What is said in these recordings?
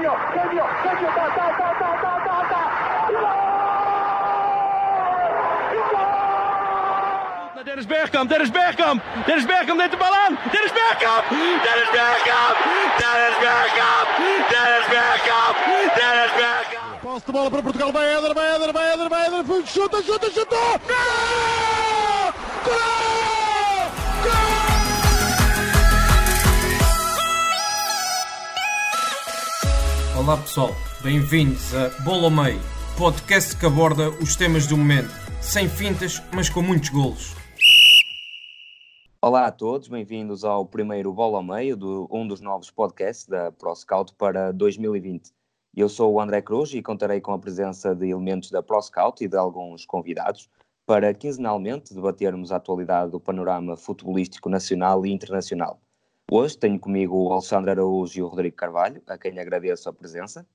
genio, genio, genio, ta, ta, ta, ta, ta, ta, ta. Dennis Bergkamp, Dennis Bergkamp, Dennis Bergkamp neemt de bal aan. Dennis Bergkamp, Dennis Bergkamp, Dennis Bergkamp, Dennis Bergkamp, Dennis Bergkamp. Posse de bola para Portugal, vai Éder, vai Éder, vai Éder, vai Éder, chuta, chuta, chuta! Gol! Gol! Olá pessoal, bem-vindos a Bola ao Meio, podcast que aborda os temas do momento, sem fintas, mas com muitos golos. Olá a todos, bem-vindos ao primeiro Bola ao Meio, do, um dos novos podcasts da ProScout para 2020. Eu sou o André Cruz e contarei com a presença de elementos da ProScout e de alguns convidados para quinzenalmente debatermos a atualidade do panorama futebolístico nacional e internacional. Hoje tenho comigo o Alexandre Araújo e o Rodrigo Carvalho, a quem agradeço a presença.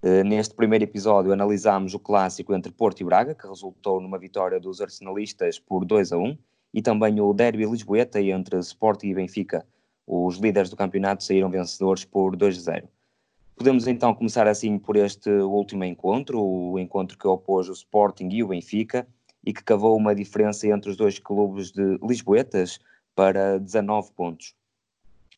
Eh, neste primeiro episódio analisámos o clássico entre Porto e Braga, que resultou numa vitória dos arsenalistas por 2 a 1, e também o derby lisboeta entre Sporting e Benfica. Os líderes do campeonato saíram vencedores por 2 a 0. Podemos então começar assim por este último encontro, o encontro que opôs o Sporting e o Benfica, e que cavou uma diferença entre os dois clubes de Lisboetas para 19 pontos.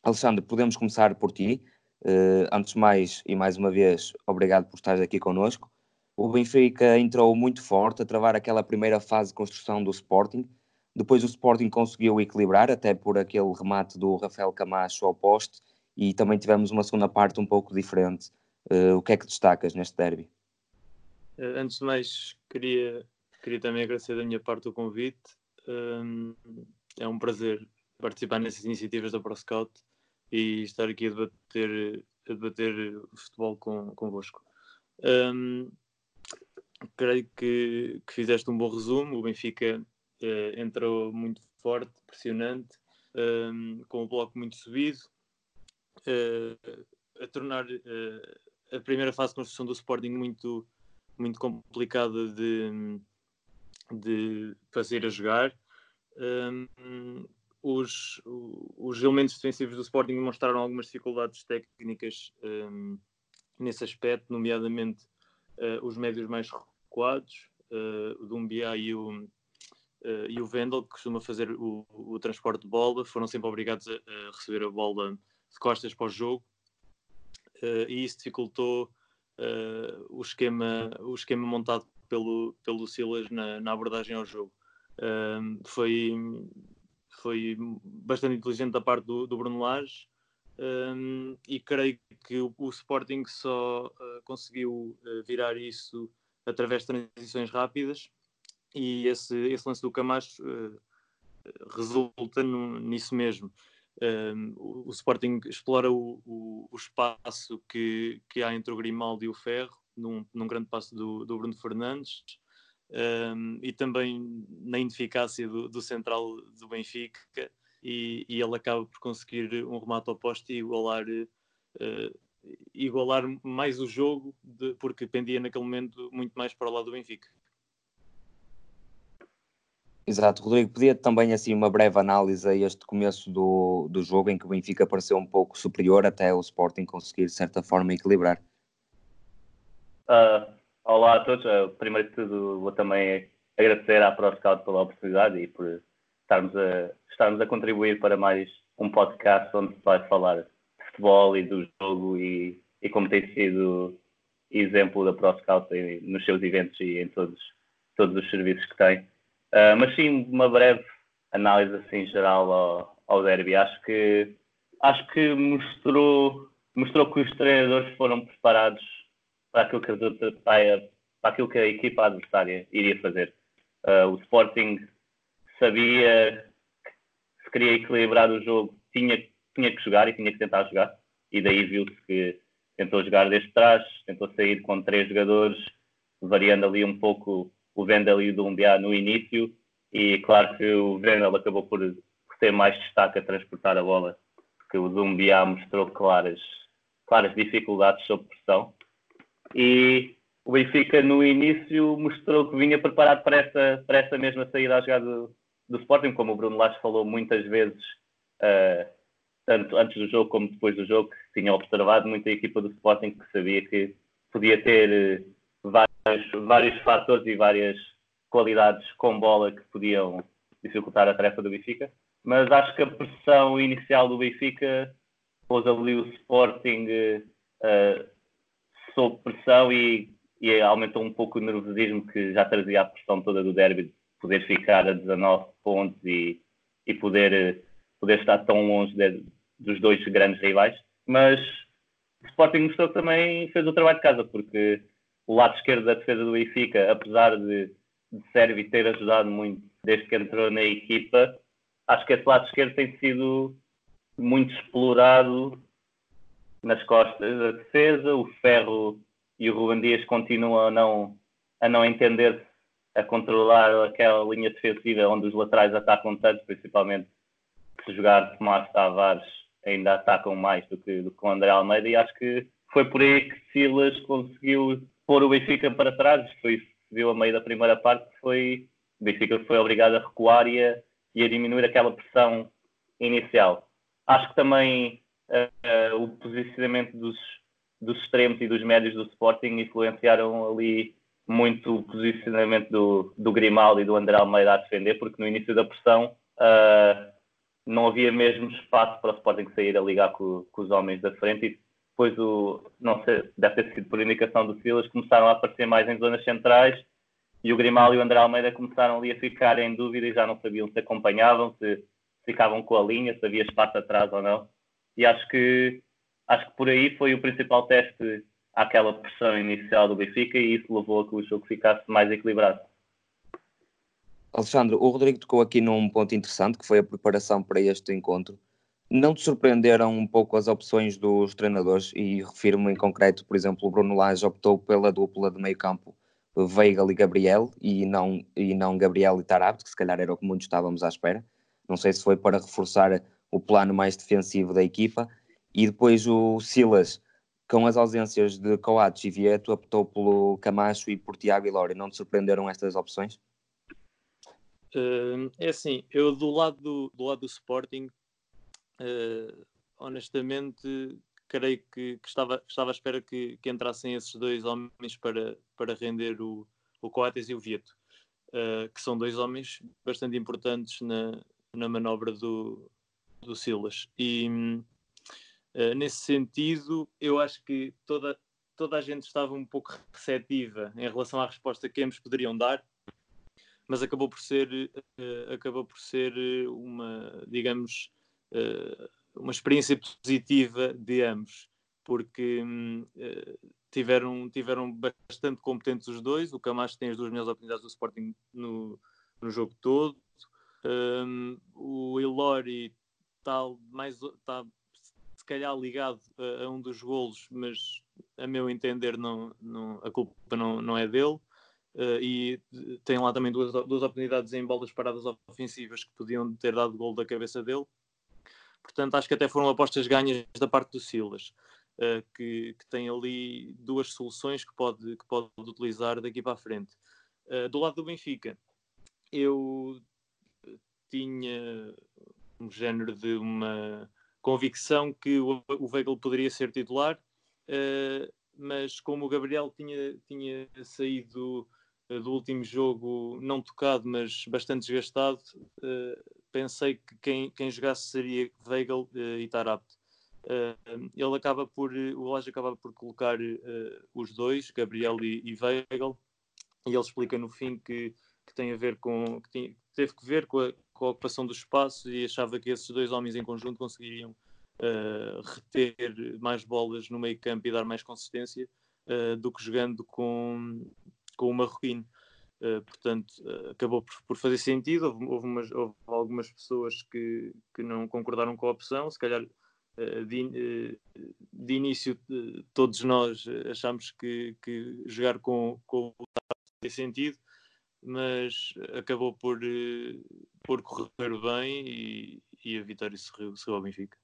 Alexandre, podemos começar por ti. Uh, antes de mais, e mais uma vez, obrigado por estar aqui connosco. O Benfica entrou muito forte a travar aquela primeira fase de construção do Sporting. Depois o Sporting conseguiu equilibrar, até por aquele remate do Rafael Camacho ao poste, e também tivemos uma segunda parte um pouco diferente. Uh, o que é que destacas neste derby? Uh, antes de mais, queria, queria também agradecer da minha parte o convite. Um, é um prazer participar nessas iniciativas da ProScout e estar aqui a debater, a debater futebol com, convosco. Um, creio que, que, fizeste um bom resumo. O Benfica uh, entrou muito forte, pressionante, um, com o bloco muito subido, uh, a tornar uh, a primeira fase de construção do Sporting muito, muito complicada de, de fazer a jogar. Um, os, os elementos defensivos do Sporting demonstraram algumas dificuldades técnicas um, nesse aspecto, nomeadamente uh, os médios mais recuados, uh, o Dumbia e o, uh, e o Vendel, que costuma fazer o, o, transporte de bola, foram sempre obrigados a, a, receber a bola de costas para o jogo, e isso dificultou o, esquema, o esquema montado pelo, pelo Silas na, na abordagem ao jogo. foi foi bastante inteligente da parte do, do Bruno Lage um, e creio que o, o Sporting só uh, conseguiu uh, virar isso através de transições rápidas e esse, esse lance do Camacho uh, resulta no, nisso mesmo. Um, o, o, Sporting explora o, o, o, espaço que, que há entre o Grimaldo e o Ferro, num, num grande passo do, do Bruno Fernandes, um, e também na ineficácia do, do central do Benfica e, e, ele acaba por conseguir um remate oposto e igualar, uh, igualar mais o jogo de, porque pendia naquele momento muito mais para o lado do Benfica. Exato, Rodrigo, podia também assim uma breve análise a este começo do, do jogo em que o Benfica pareceu um pouco superior até o Sporting conseguir de certa forma equilibrar. Uh, Olá a todos. Eh, primeiro de tudo, vou também agradecer à ProScout pela oportunidade e por estarmos a, estarmos a contribuir para mais um podcast onde se vai falar de futebol e do jogo e, e como tem sido exemplo da ProScout nos seus eventos e em todos, todos os serviços que tem. Uh, mas sim, uma breve análise assim geral ao, ao derby. Acho que, acho que mostrou, mostrou que os treinadores foram preparados para aquilo que a, para aquilo que a equipa adversária iria fazer. Uh, o Sporting sabia que se queria equilibrar o jogo, tinha, tinha que jogar e tinha que tentar jogar, e daí viu-se que tentou jogar desde trás, tentou sair com três jogadores, variando ali um pouco o Vendel e o Dumbia no início, e claro que o Vendel acabou por, ter mais destaque a transportar a bola, porque o Dumbia mostrou claras, claras dificuldades sob pressão, e o Benfica no início mostrou que vinha preparado para essa, para essa mesma saída à jogada do, do Sporting, como o Bruno Lage falou muitas vezes, uh, tanto antes do jogo como depois do jogo, que tinha observado muita equipa do Sporting que sabia que podia ter eh, vários, vários fatores e várias qualidades com bola que podiam dificultar a tarefa do Benfica. Mas acho que a pressão inicial do Benfica pôs ali o Sporting uh, sob pressão e, e, aumentou um pouco o nervosismo que já trazia a pressão toda do derby de poder ficar a 19 pontos e, e poder, poder estar tão longe de, dos dois grandes rivais. Mas o Sporting mostrou também fez o trabalho de casa, porque o lado esquerdo da defesa do Benfica, apesar de, de ter ajudado muito desde que entrou na equipa, acho que esse lado esquerdo tem sido muito explorado nas costas da defesa. O Ferro e o Ruben Dias continuam a não, a não entender a controlar aquela linha defensiva onde os laterais atacam tanto, principalmente se jogar Tomás Tavares ainda atacam mais do que, do que o André Almeida e acho que foi por aí que Silas conseguiu pôr o Benfica para trás. Foi viu a meio da primeira parte foi o Benfica foi obrigado a recuar e a, e a diminuir aquela pressão inicial. Acho que também uh, o posicionamento dos, dos extremos e dos médios do Sporting influenciaram ali muito o posicionamento do, do e do André Almeida a defender, porque no início da pressão uh, não havia mesmo espaço para o Sporting sair a ligar com, com os homens da frente e depois o, não sei, deve ter sido por indicação do Silas, começaram a aparecer mais em zonas centrais e o Grimaldo e o André Almeida começaram ali a ficar em dúvida e já não sabiam se acompanhavam, se ficavam com a linha, se havia espaço atrás ou não. E acho que acho que por aí foi o principal teste àquela pressão inicial do Benfica e isso levou a que o jogo ficasse mais equilibrado. Alexandre, o Rodrigo tocou aqui num ponto interessante que foi a preparação para este encontro. Não te surpreenderam um pouco as opções dos treinadores e refiro-me em concreto, por exemplo, o Bruno Lage optou pela dupla de meio campo Weigl e Gabriel e não, e não Gabriel e Tarab, que se calhar era o que muitos estávamos à espera. Não sei se foi para reforçar o plano mais defensivo da equipa. E depois o Silas, com as ausências de Coates e Vieto, optou pelo Camacho e por Tiago e Lori. Não te surpreenderam estas opções? Uh, é assim, eu do lado do, do, lado do Sporting, uh, honestamente, creio que, que, estava, estava à espera que, que, entrassem esses dois homens para, para render o, o Coates e o Vieto, uh, que são dois homens bastante importantes na, na manobra do, do Silas. E nesse sentido, eu acho que toda, toda a gente estava um pouco receptiva em relação à resposta que ambos poderiam dar mas acabou por ser, uh, acabou por ser eh, uma, digamos, uh, uma experiência positiva de ambos, porque uh, tiveram, tiveram bastante competentes os dois. O Camacho tem as duas melhores oportunidades do Sporting no, no jogo todo. Um, o Ilori está mais está se calhar ligado a, a, um dos golos, mas a meu entender não, não, a culpa não, não é dele. Uh, e tem lá também duas, duas oportunidades em bolas paradas ofensivas que podiam ter dado gol da cabeça dele. Portanto, acho que até foram apostas ganhas da parte do Silas, uh, que, que, tem ali duas soluções que pode, que pode utilizar daqui para a frente. Uh, do lado do Benfica, eu tinha um género de uma convicção que o, o Weigl poderia ser titular, mas como o Gabriel tinha, tinha saído eh, do último jogo não tocado, mas bastante desgastado, uh, pensei que quem, quem jogasse seria Weigl uh, e Tarabt. Uh, ele acaba por, o Laje acaba por colocar os dois, Gabriel e, e Weigl, e ele explica no fim que, que tem a ver com, que teve que ver com a, com a ocupação do espaço e achava que esses dois homens em conjunto conseguiriam reter mais bolas no meio campo e dar mais consistência do que jogando com, com o marroquino. Uh, portanto, uh, acabou por, por, fazer sentido. Houve, houve, umas, houve, algumas pessoas que, que não concordaram com a opção, se calhar uh, de, de, início todos nós achámos que, que jogar com, com o fazia sentido, mas acabou por, por correr bem e, e a vitória sorriu, sorriu ao Benfica.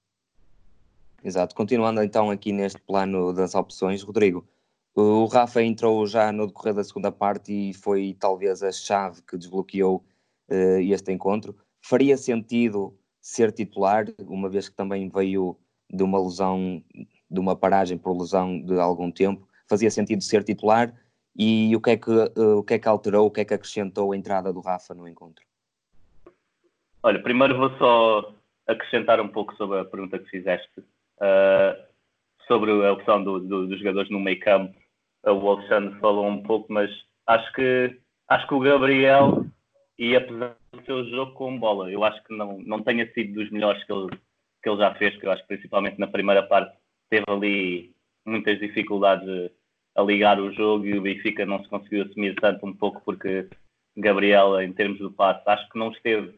Exato. Continuando então aqui neste plano das opções, Rodrigo, o Rafa entrou já no decorrer da segunda parte e foi talvez a chave que desbloqueou uh, este encontro. Faria sentido ser titular, uma vez que também veio de uma lesão, de uma paragem por lesão de algum tempo, fazia sentido ser titular e o que é que, uh, o que, é que alterou, o que é que acrescentou a entrada do Rafa no encontro? Olha, primeiro vou só acrescentar um pouco sobre a pergunta que fizeste, uh, sobre a opção do, do, dos jogadores no meio campo. O Alexandre falou um pouco, mas acho que, acho que o Gabriel, e apesar do seu jogo com bola, eu acho que não, não tenha sido dos melhores que ele, que ele já fez, que eu acho que principalmente na primeira parte teve ali muitas dificuldades a ligar o jogo e o Benfica não se conseguiu assumir tanto um pouco porque Gabriel, em termos do passe, acho que não esteve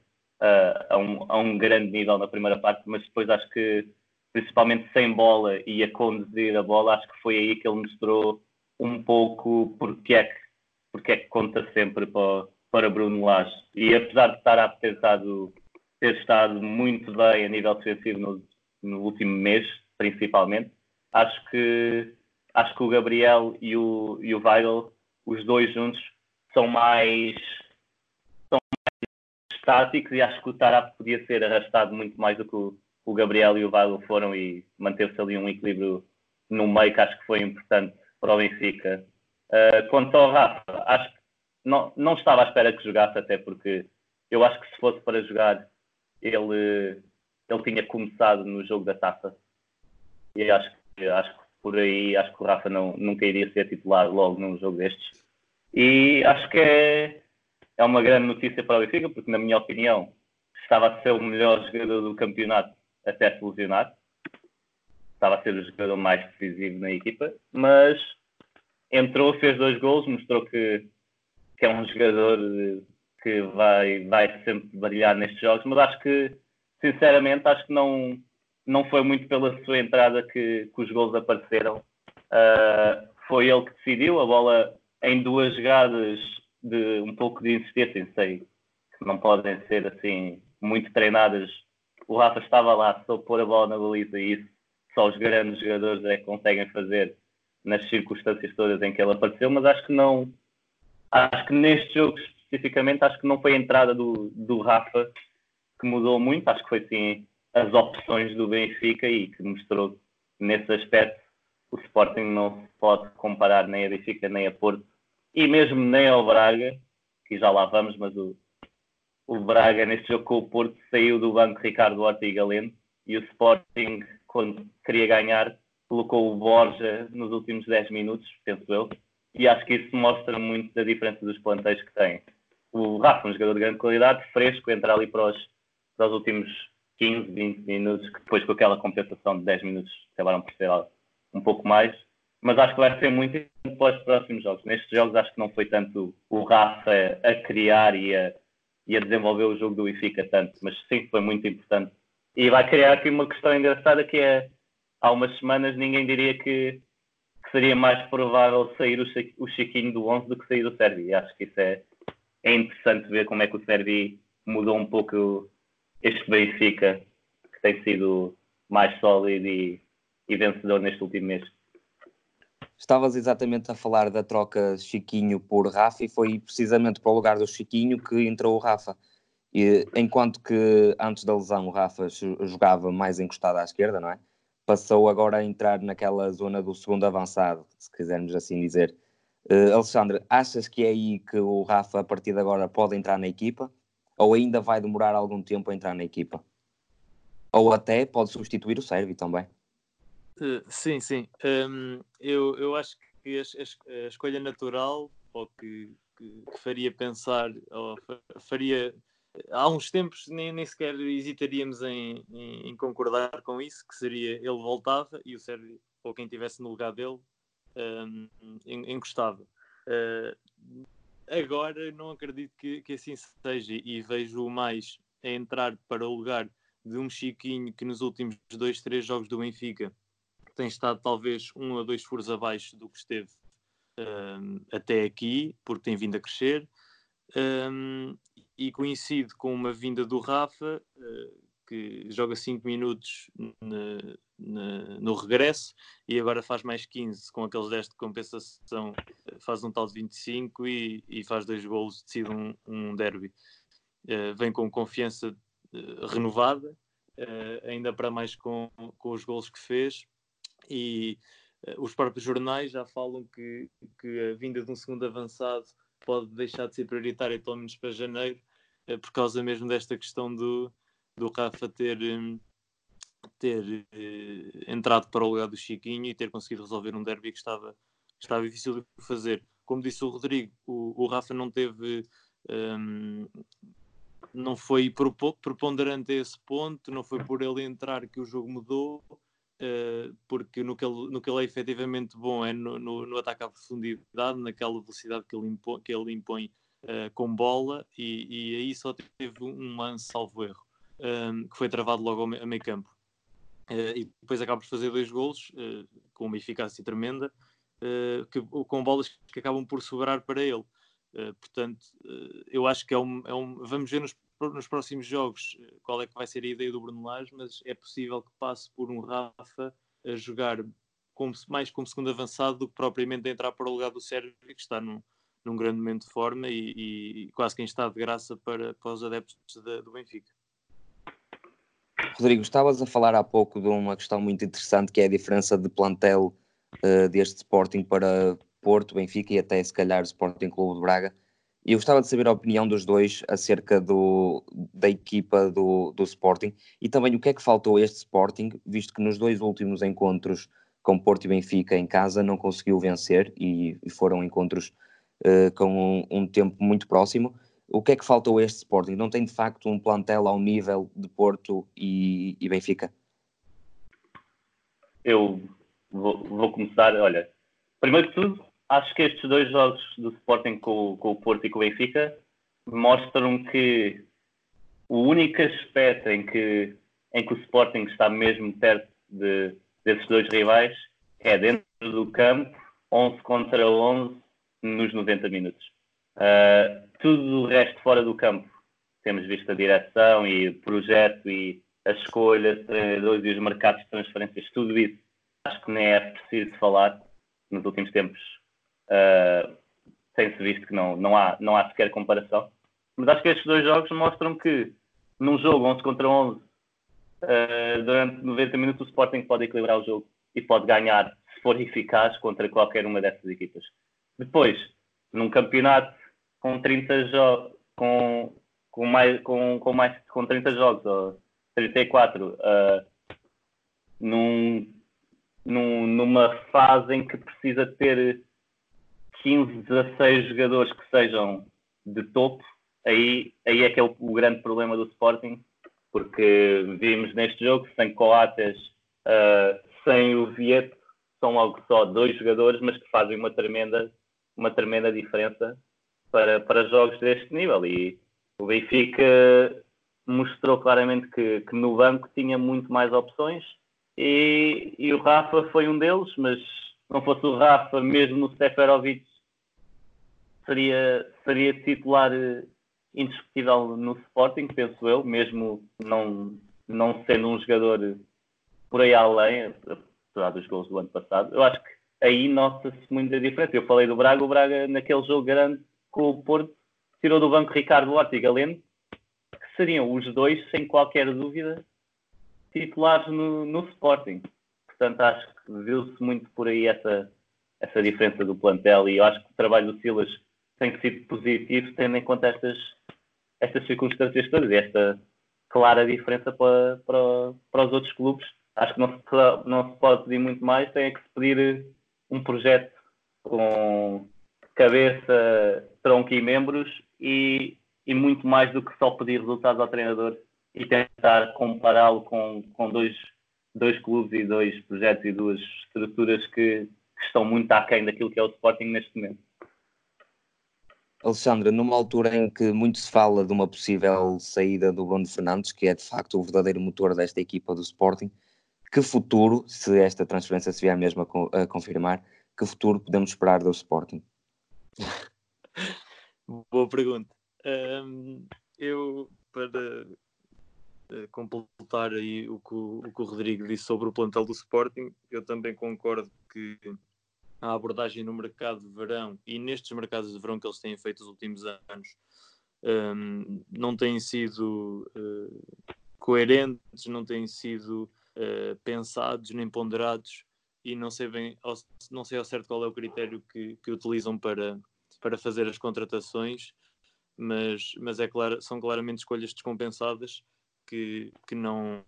uh, a, um, a um grande nível na primeira parte, mas depois acho que principalmente sem bola e a conduzir a bola, acho que foi aí que ele mostrou um pouco porque é que, porque é que conta sempre para, para Bruno Lage. E apesar de estar a ter estado, ter estado muito bem a nível defensivo no, no último mês, principalmente, acho que acho que o Gabriel e o, e o Weigl, os dois juntos, são mais, são mais estáticos e acho que o Tarap podia ser arrastado muito mais do que o, o Gabriel e o Weigl foram e manteve-se ali um equilíbrio no meio que acho que foi importante para o Benfica. Uh, quanto ao Rafa, acho que não, não estava à espera que jogasse, até porque eu acho que se fosse para jogar, ele, ele tinha começado no jogo da taça. E acho acho que por aí acho que o Rafa não, nunca iria ser titular logo num jogo destes. E acho que é, é uma grande notícia para o Benfica, porque, na minha opinião, estava a ser o melhor jogador do campeonato até se lesionar. Estava a ser o jogador mais decisivo na equipa, mas entrou, fez dois gols, mostrou que, que é um jogador que vai, vai sempre brilhar nestes jogos, mas acho que, sinceramente, acho que não, não foi muito pela sua entrada que, que os gols apareceram. Uh, foi ele que decidiu, a bola em duas jogadas de um pouco de insistência, sei que não podem ser assim muito treinadas. O Rafa estava lá, só pôr a bola na baliza e isso só os grandes jogadores é que conseguem fazer nas circunstâncias todas em que ele apareceu, mas acho que não acho que neste jogo especificamente acho que não foi a entrada do, do Rafa que mudou muito, acho que foi sim as opções do Benfica e que mostrou nesse aspecto o Sporting não se pode comparar nem a Benfica nem a Porto e mesmo nem ao Braga, que já lá vamos, mas o, o Braga neste jogo com o Porto saiu do banco Ricardo Horta e Galeno e o Sporting, quando queria ganhar, colocou o Borja nos últimos 10 minutos, penso eu, e acho que isso mostra muito da diferença dos plantéis que tem. O Rafa, um jogador de grande qualidade, fresco, entra ali para os, para os últimos 15, 20 minutos, que depois com aquela compensação de 10 minutos acabaram por ser um pouco mais. Mas acho que vai ser muito para os próximos jogos. Nestes jogos acho que não foi tanto o Rafa a criar e a, e a desenvolver o jogo do Benfica tanto, mas sim foi muito importante. E vai criar aqui uma questão engraçada que é, há umas semanas ninguém diria que, seria mais provável sair o, Chiquinho do 11 do que sair o Servi. Acho que isso é, é interessante ver como é que o Servi mudou um pouco este Benfica, que tem sido mais sólido e, e vencedor neste último mês. Estavas exatamente a falar da troca Chiquinho por Rafa e foi precisamente para o lugar do Chiquinho que entrou o Rafa. E, enquanto que antes da lesão o Rafa jogava mais encostado à esquerda, não é? Passou agora a entrar naquela zona do segundo avançado, se quisermos assim dizer. Uh, Alexandre, achas que é aí que o Rafa, a partir de agora, pode entrar na equipa? Ou ainda vai demorar algum tempo a entrar na equipa? Ou até pode substituir o Sérvio também. Uh, sim, sim. Um, eu, eu acho que a, a, escolha natural, ou que, que, que, faria pensar, ou faria. Há uns tempos nem, nem sequer hesitaríamos em, em, em, concordar com isso, que seria ele voltava e o Sérvio, ou quem estivesse no lugar dele, um, encostava. Uh, Agora não acredito que, que assim seja e vejo mais a entrar para o lugar de um Chiquinho que nos últimos dois, três jogos do Benfica tem estado talvez um ou dois furos abaixo do que esteve um, até aqui, porque tem vindo a crescer. Um, e coincide com uma vinda do Rafa, uh, que joga 5 minutos no regresso e agora faz mais 15 com aqueles 10 de compensação, faz um tal de 25 e, e faz dois golos, decide um, um derby. Uh, vem com confiança renovada, ainda para mais com, com os gols que fez. E os próprios jornais já falam que, que a vinda de um segundo avançado pode deixar de ser prioritária, pelo menos para janeiro, por causa mesmo desta questão do, do Rafa ter, hum, ter eh, entrado para o lugar do Chiquinho e ter conseguido resolver um derby que estava, estava difícil de fazer. Como disse o Rodrigo, o, o Rafa não teve. Um, não foi preponderante a esse ponto, não foi por ele entrar que o jogo mudou, uh, porque no que, ele, no que ele é efetivamente bom é no, no, no ataque à profundidade, naquela velocidade que ele impõe, que ele impõe uh, com bola, e, e, aí só teve um lance, salvo erro, um, que foi travado logo a meio campo. Uh, e depois acaba por fazer dois golos uh, com uma eficácia tremenda, uh, que, com bolas que acabam por sobrar para ele. portanto, eu acho que é um, é um. Vamos ver nos, nos, próximos jogos qual é que vai ser a ideia do Bruno Lage, mas é possível que passe por um Rafa a jogar como, mais como segundo avançado do que propriamente a entrar para o lugar do Sérgio, que está num, num grande momento de forma e, e, quase que em estado de graça para, para os adeptos de, do Benfica. Rodrigo, estavas a falar há pouco de uma questão muito interessante que é a diferença de plantel uh, deste Sporting para Porto, Benfica e até se calhar Sporting Clube de Braga. E eu gostava de saber a opinião dos dois acerca do, da equipa do, do Sporting e também o que é que faltou a este Sporting, visto que nos dois últimos encontros com Porto e Benfica em casa não conseguiu vencer e, e foram encontros uh, com um, um tempo muito próximo o que é que faltou a este Sporting? Não tem de facto um plantel ao nível de Porto e, e Benfica? Eu vou, vou, começar, olha, primeiro de tudo, acho que estes dois jogos do Sporting com, com o Porto e com o Benfica mostram que o único aspecto em que, em que o Sporting está mesmo perto de, desses dois rivais é dentro do campo, 11 contra 11 nos 90 minutos. Uh, tudo o resto fora do campo, temos visto a direção e o projeto e a escolha de treinadores e os mercados de transferências, tudo isso, acho que nem é preciso falar. Nos últimos tempos uh, tem-se visto que não, não, há, não há sequer comparação. Mas acho que estes dois jogos mostram que num jogo 11 contra 11, uh, ah, durante 90 minutos o Sporting pode equilibrar o jogo e pode ganhar, se for eficaz, contra qualquer uma dessas equipas. Depois, num campeonato com 30 jogos, com, com, mais, com, com, mais, com 30 jogos, ou 34, uh, num, num, numa fase em que precisa ter 15, 16 jogadores que sejam de topo, aí, aí é que é o, o grande problema do Sporting, porque vimos neste jogo sem Coates, uh, sem o Vieto, são logo só dois jogadores, mas que fazem uma tremenda, uma tremenda diferença para, para jogos deste nível. E o Benfica mostrou claramente que, que no banco tinha muito mais opções e, e, o Rafa foi um deles, mas não fosse o Rafa, mesmo no Seferovic, seria, seria titular indiscutível no Sporting, penso eu, mesmo não, não sendo um jogador por aí além, apesar dos gols do ano passado. Eu acho que aí nota-se muita diferença. Eu falei do Braga, o Braga naquele jogo grande com o Porto tirou do banco Ricardo Horta e Galeno, que seriam os dois, sem qualquer dúvida, titulares no, no Sporting. Portanto, acho que viu-se muito por aí essa, essa diferença do plantel e eu acho que o trabalho do Silas tem sido positivo, tendo em conta estas, estas circunstâncias todas e esta clara diferença para, para, para os outros clubes. Acho que não se, não se pode pedir muito mais, tem que se pedir um projeto com cabeça, tronco e membros e, e muito mais do que só pedir resultados ao treinador e tentar compará-lo com, com dois, dois clubes e dois projetos e duas estruturas que, que estão muito aquém daquilo que é o Sporting neste momento. Alexandre, numa altura em que muito se fala de uma possível saída do Bruno Fernandes, que é de facto o verdadeiro motor desta equipa do Sporting, que futuro, se esta transferência se vier mesmo a, a confirmar, que futuro podemos esperar do Sporting? Boa pergunta. Um, eu, para uh, completar aí o que o, o que o Rodrigo disse sobre o plantel do Sporting, eu também concordo que a abordagem no mercado de verão e nestes mercados de verão que eles têm feito os últimos anos um, não têm sido uh, coerentes, não têm sido uh, pensados nem ponderados e não sei bem, não sei ao certo qual é o critério que, que utilizam para, para fazer as contratações, mas, mas é claro, são claramente escolhas descompensadas que, que não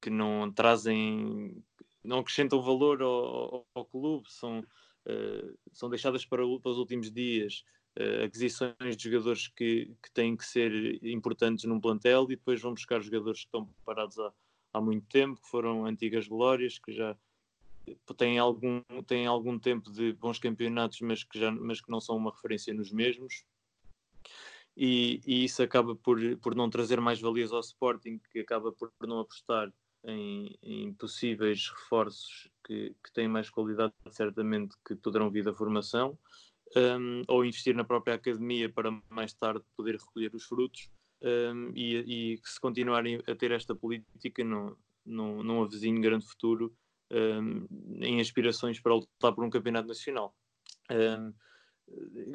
que não trazem não acrescentam valor ao, ao, clube, são, uh, são deixadas para, para, os últimos dias uh, aquisições de jogadores que, que têm que ser importantes num plantel e depois vão buscar jogadores que estão parados há, há muito tempo, que foram antigas glórias, que já têm algum, têm algum tempo de bons campeonatos, mas que, já, mas que não são uma referência nos mesmos. E, e isso acaba por, por não trazer mais valias ao Sporting, que acaba por, por não apostar em, em possíveis reforços que, que têm mais qualidade, certamente, que poderão vir da formação, um, ou investir na própria academia para mais tarde poder recolher os frutos. Um, e, e se continuarem a ter esta política, não, não, não avizinho grande futuro em aspirações para lutar por um campeonato nacional. Um,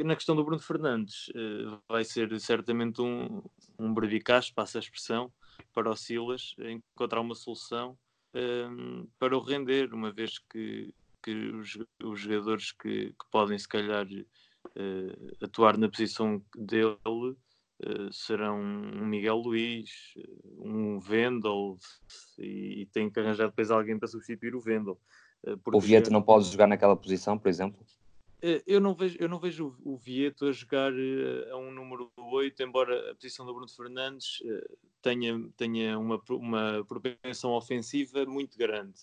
na questão do Bruno Fernandes, uh, vai ser certamente um, um brevicaço, passa a expressão, para o Silas encontrar uma solução um, para o render, uma vez que, que os, os jogadores que, que, podem, se calhar, uh, atuar na posição dele uh, serão um Miguel Luís, um Vendel, e, e, tem que arranjar depois alguém para substituir o Vendel. Uh, o Vieto não pode jogar naquela posição, por exemplo? Eh, eu não vejo, eu não vejo o Vieto a jogar uh, a um número 8, embora a posição do Bruno Fernandes uh, tenha, tenha uma, uma propensão ofensiva muito grande.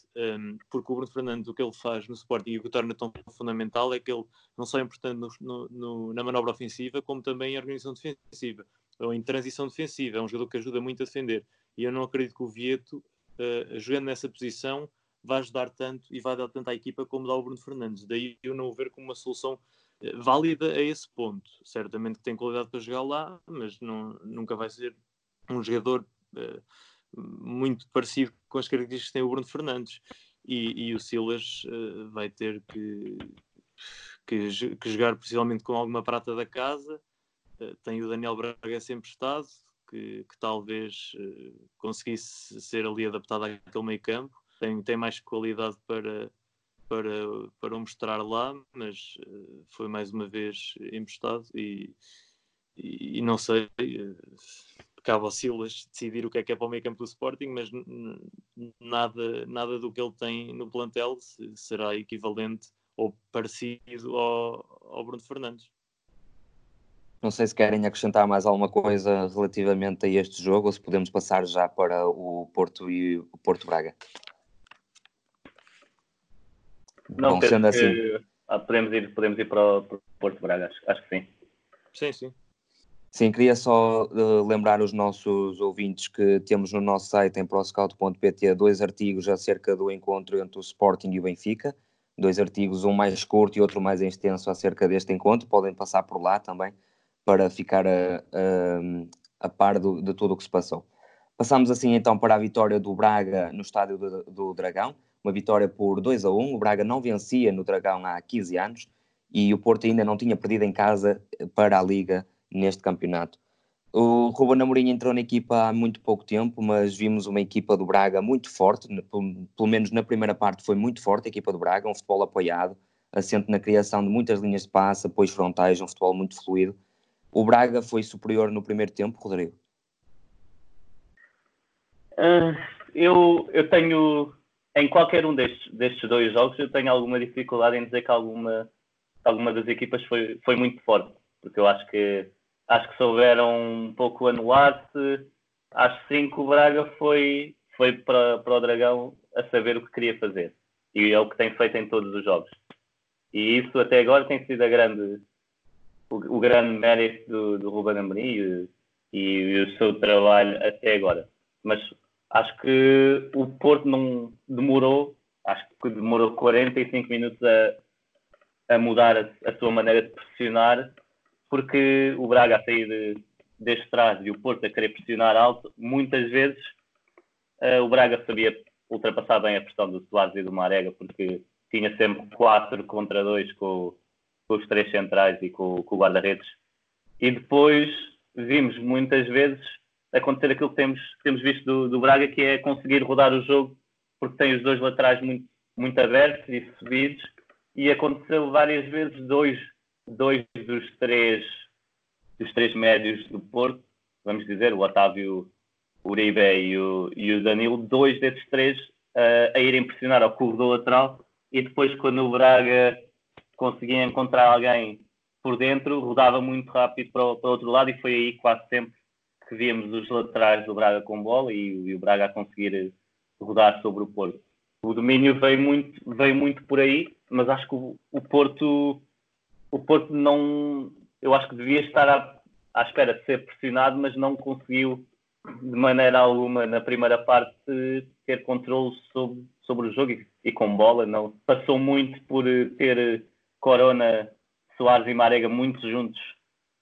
Porque o Bruno Fernandes, o que ele faz no Sporting e o que torna tão fundamental é que ele não só é importante no, no, na manobra ofensiva, como também em organização defensiva, ou em transição defensiva. É um jogador que ajuda muito a defender. E eu não acredito que o Vieto, jogando nessa posição, vai ajudar tanto e vai dar tanto à equipa como dá o Bruno Fernandes. Daí eu não o ver como uma solução eh, válida a esse ponto. Certamente que tem qualidade para jogar lá, mas não, nunca vai ser um jogador uh, muito parecido com as características que tem o Bruno Fernandes. E, e o Silas uh, vai ter que, que, que, jogar possivelmente com alguma prata da casa. Uh, tem o Daniel Braga sempre estado, que, que talvez conseguisse ser ali adaptado àquele meio campo tem, tem mais qualidade para, para, para mostrar lá, mas uh, foi mais uma vez emprestado e, e, e não sei, uh, cabe ao Silas decidir o que é que é para o meio campo do Sporting, mas nada, nada do que ele tem no plantel será equivalente ou parecido ao, ao Bruno Fernandes. Não sei se querem acrescentar mais alguma coisa relativamente a este jogo ou se podemos passar já para o Porto e o Porto Braga. Não, Bom, sendo assim. Que, ah, podemos, ir, podemos ir para o, para o Porto Braga, acho, acho, que sim. Sim, sim. Sim, queria só uh, lembrar os nossos ouvintes que temos no nosso site em proscout.pt dois artigos acerca do encontro entre o Sporting e o Benfica. Dois artigos, um mais curto e outro mais extenso acerca deste encontro. Podem passar por lá também para ficar a, a, a par do, de tudo o que se passou. Passamos assim então para a vitória do Braga no estádio do, do Dragão uma vitória por 2 a 1. O Braga não vencia no Dragão há 15 anos e o Porto ainda não tinha perdido em casa para a Liga neste campeonato. O Ruben Amorim entrou na equipa há muito pouco tempo, mas vimos uma equipa do Braga muito forte, pelo menos na primeira parte foi muito forte a equipa do Braga, um futebol apoiado, assente na criação de muitas linhas de passe, apoios frontais, um futebol muito fluido. O Braga foi superior no primeiro tempo, Rodrigo? Uh, eu, eu tenho em qualquer um destes, destes dois jogos eu tenho alguma dificuldade em dizer que alguma, alguma das equipas foi, foi muito forte, porque eu acho que acho que souberam um pouco anular-se. Acho sim que o Braga foi, foi para, para o Dragão a saber o que queria fazer. E é o que tem feito em todos os jogos. E isso até agora tem sido a grande, o, o grande mérito do, do Ruben Amorim e, e, o seu trabalho até agora. Mas Acho que o Porto não demorou, acho que demorou 45 minutos a, a mudar a, a sua maneira de pressionar, porque o Braga a sair de, deste trás e o Porto a querer pressionar alto, muitas vezes uh, o Braga sabia ultrapassar bem a pressão do Soares e do Marega, porque tinha sempre 4 contra 2 com, com, os três centrais e com, com o guarda-redes. E depois vimos muitas vezes acontecer aquilo que temos, temos visto do, do Braga, que é conseguir rodar o jogo, porque tem os dois laterais muito, muito abertos e subidos, e aconteceu várias vezes dois, dois dos três dos três médios do Porto, vamos dizer, o Otávio Uribe e o, e o Danilo, dois desses três uh, a irem pressionar ao corredor lateral e depois quando o Braga conseguia encontrar alguém por dentro, rodava muito rápido para o, para o outro lado e foi aí quase sempre que víamos os laterais do Braga com bola e, e o Braga a conseguir rodar sobre o Porto. O domínio veio muito, veio muito por aí, mas acho que o, o Porto o Porto não eu acho que devia estar à, à espera de ser pressionado, mas não conseguiu de maneira alguma na primeira parte ter controle sobre, sobre o jogo e, e, com bola. Não passou muito por ter Corona, Soares e Marega muito juntos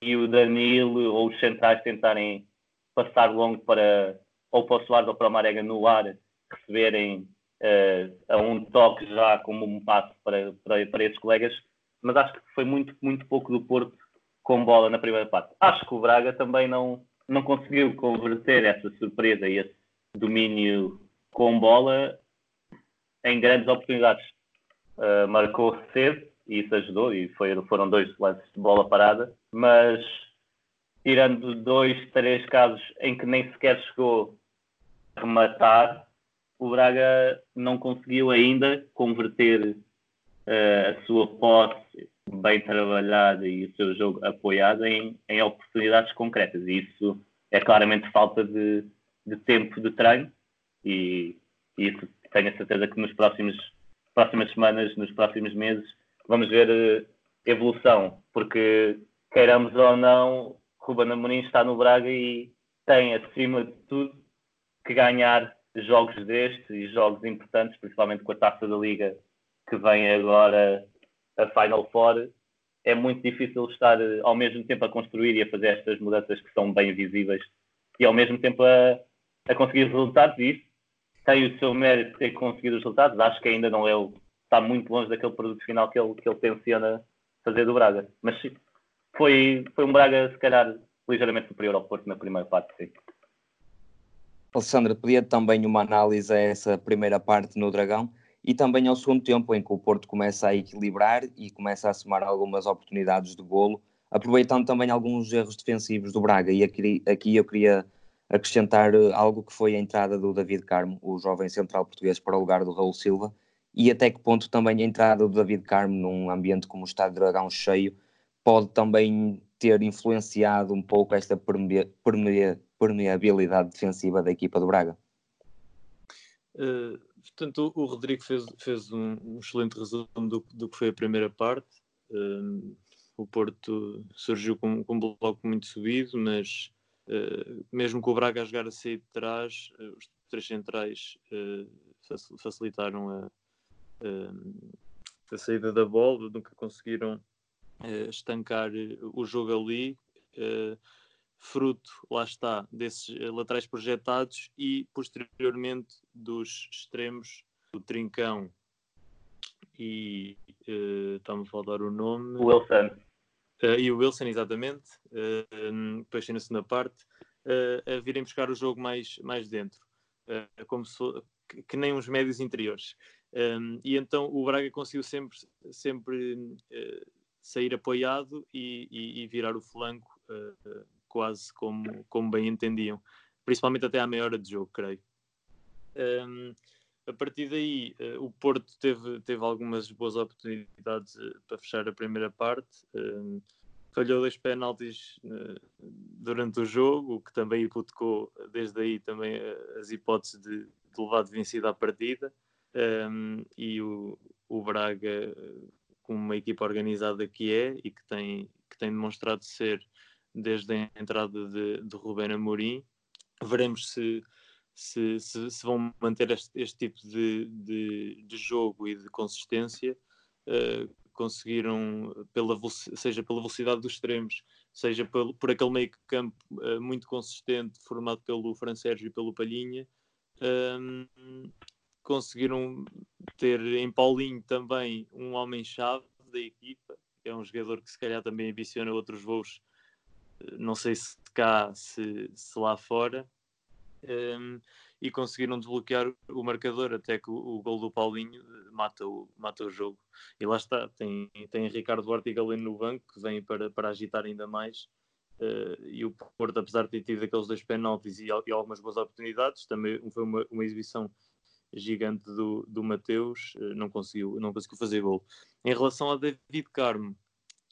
e o Danilo ou os centrais tentarem passar longo para ou para o Soares ou para o Marega no ar receberem uh, a um toque já como um passo para, para, para esses colegas. Mas acho que foi muito, muito pouco do Porto com bola na primeira parte. Acho que o Braga também não, não conseguiu converter essa surpresa e esse domínio com bola em grandes oportunidades. Uh, marcou cedo e isso ajudou, e foi, foram dois lances de bola parada, mas tirando dois, três casos em que nem sequer chegou a rematar, o Braga não conseguiu ainda converter uh, a sua posse bem trabalhado e o seu jogo apoiado em, em oportunidades concretas. E isso é claramente falta de, de tempo de treino e, e isso tenho a certeza que nos próximos próximas semanas, nos próximos meses, vamos ver uh, evolução, porque queiramos ou não, Ruben Amorim está no Braga e tem, acima de tudo, que ganhar jogos destes e jogos importantes, principalmente com a taça da Liga que vem agora a Final Four, é muito difícil estar eh, ao mesmo tempo a construir e a fazer estas mudanças que são bem visíveis e ao mesmo tempo a, a conseguir resultados. E isso tem o seu mérito de ter conseguido os resultados. Acho que ainda não é o. está muito longe daquele produto final que ele, que ele tenciona fazer do Braga. Mas foi, foi um Braga, se calhar, ligeiramente superior ao Porto na primeira parte, sim. Alessandra, pedia também uma análise a essa primeira parte no Dragão e também ao segundo tempo, em que o Porto começa a equilibrar e começa a somar algumas oportunidades de golo, aproveitando também alguns erros defensivos do Braga. E aqui, aqui eu queria acrescentar eh, algo que foi a entrada do David Carmo, o jovem central português, para o lugar do Raul Silva, e até que ponto também a entrada do David Carmo num ambiente como o Estádio Dragão cheio pode também ter influenciado um pouco esta permeabilidade defensiva da equipa do Braga. Uh, portanto, o, Rodrigo fez, fez um, um, excelente resumo do, do que foi a primeira parte. Uh, o Porto surgiu com, com, um bloco muito subido, mas uh, mesmo com o Braga a jogar a sair de trás, os três centrais facilitaram a, a, saída da bola, nunca conseguiram estancar o jogo ali fruto, lá está, desses eh, laterais projetados e posteriormente dos extremos, do Trincão e uh, está-me a faltar o nome. Wilson. Uh, e o Wilson, exatamente, uh, depois na segunda parte, uh, a virem buscar o jogo mais, mais dentro, como se, que, que, nem uns médios interiores. Um, e então o Braga conseguiu sempre, sempre sair apoiado e, e, e, virar o flanco quase como, como bem entendiam, principalmente até à meia hora de jogo, creio. Um, a partir daí, uh, o Porto teve, teve algumas boas oportunidades uh, para fechar a primeira parte. Um, falhou dois penaltis uh, durante o jogo, o que também hipotecou desde aí também as hipóteses de, de levar de vencida a partida. Um, e o, o Braga, com uma equipa organizada que é e que tem, que tem demonstrado ser desde a entrada de, de Rubén Amorim. Veremos se, se, se, se vão manter este, este tipo de, de, de, jogo e de consistência. Uh, conseguiram, pela, seja pela velocidade dos extremos, seja por, por aquele meio campo uh, muito consistente, formado pelo Fran Sérgio e pelo Palhinha, um, ehm, conseguiram ter em Paulinho também um homem-chave da equipa, é um jogador que se calhar também ambiciona outros voos não sei se cá, se, se lá fora, um, e conseguiram desbloquear o marcador até que o, o gol do Paulinho mata o, mata o jogo. E lá está, tem, tem Ricardo Duarte e Galeno no banco que vêm para, para agitar ainda mais. Uh, e o Porto, apesar de ter tido aqueles dois penaltis e, e algumas boas oportunidades, também foi uma, uma exibição gigante do, do Mateus, uh, não, conseguiu, não conseguiu fazer gol. Em relação a David Carmo,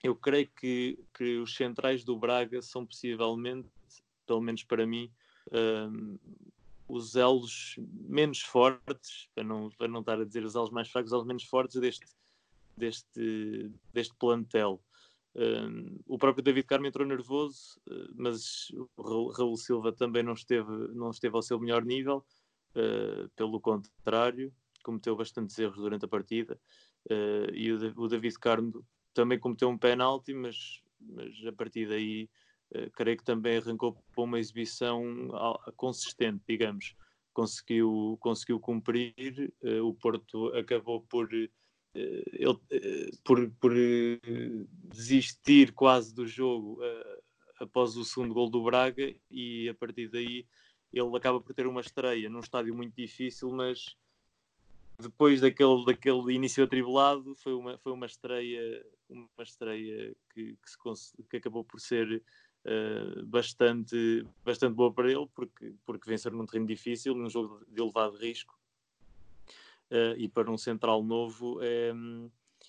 eu creio que, que os centrais do Braga são possivelmente, pelo menos para mim, um, os elos menos fortes, para não, para não estar a dizer os elos mais fracos, os elos menos fortes deste, deste, deste plantel. Um, o próprio David Carmo entrou nervoso, mas o Raul Silva também não esteve, não esteve ao seu melhor nível, uh, pelo contrário, cometeu bastantes erros durante a partida. Uh, e o, o David Carmo também cometeu um penalti, mas, mas a partir daí uh, creio que também arrancou para uma exibição consistente, digamos. Conseguiu, conseguiu cumprir, uh, o Porto acabou por, uh, ele, por, por desistir quase do jogo após o segundo gol do Braga e a partir daí ele acaba por ter uma estreia num estádio muito difícil, mas depois daquele, daquele início atribulado, foi uma, foi uma estreia, uma estreia que, que, se, que acabou por ser uh, bastante, bastante boa para ele, porque, porque vencer num terreno difícil, num jogo de elevado risco, uh, e para um central novo é,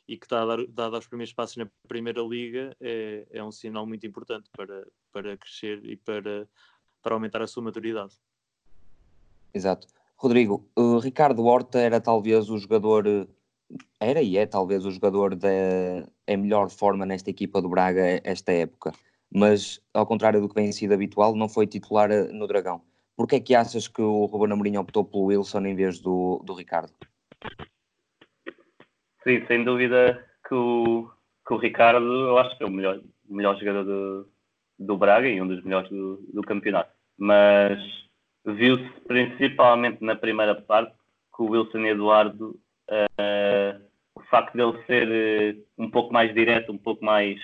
e que está a dar, dado aos primeiros passos na Primeira Liga, é, é um sinal muito importante para, para crescer e para, para aumentar a sua maturidade. Exato. Rodrigo, o Ricardo Horta era talvez o jogador, era e é talvez o jogador da em melhor forma nesta equipa do Braga esta época, mas ao contrário do que vem sido habitual, não foi titular eh, no Dragão. Porquê é que achas que o Ruben Amorim optou pelo Wilson em vez do, do Ricardo? Sim, sem dúvida que o, que o Ricardo, eu acho que é o melhor, melhor jogador do, do Braga e um dos melhores do, do campeonato. Mas viu-se principalmente na primeira parte que o Wilson Eduardo, uh, o facto dele ser uh, um pouco mais direto, um pouco mais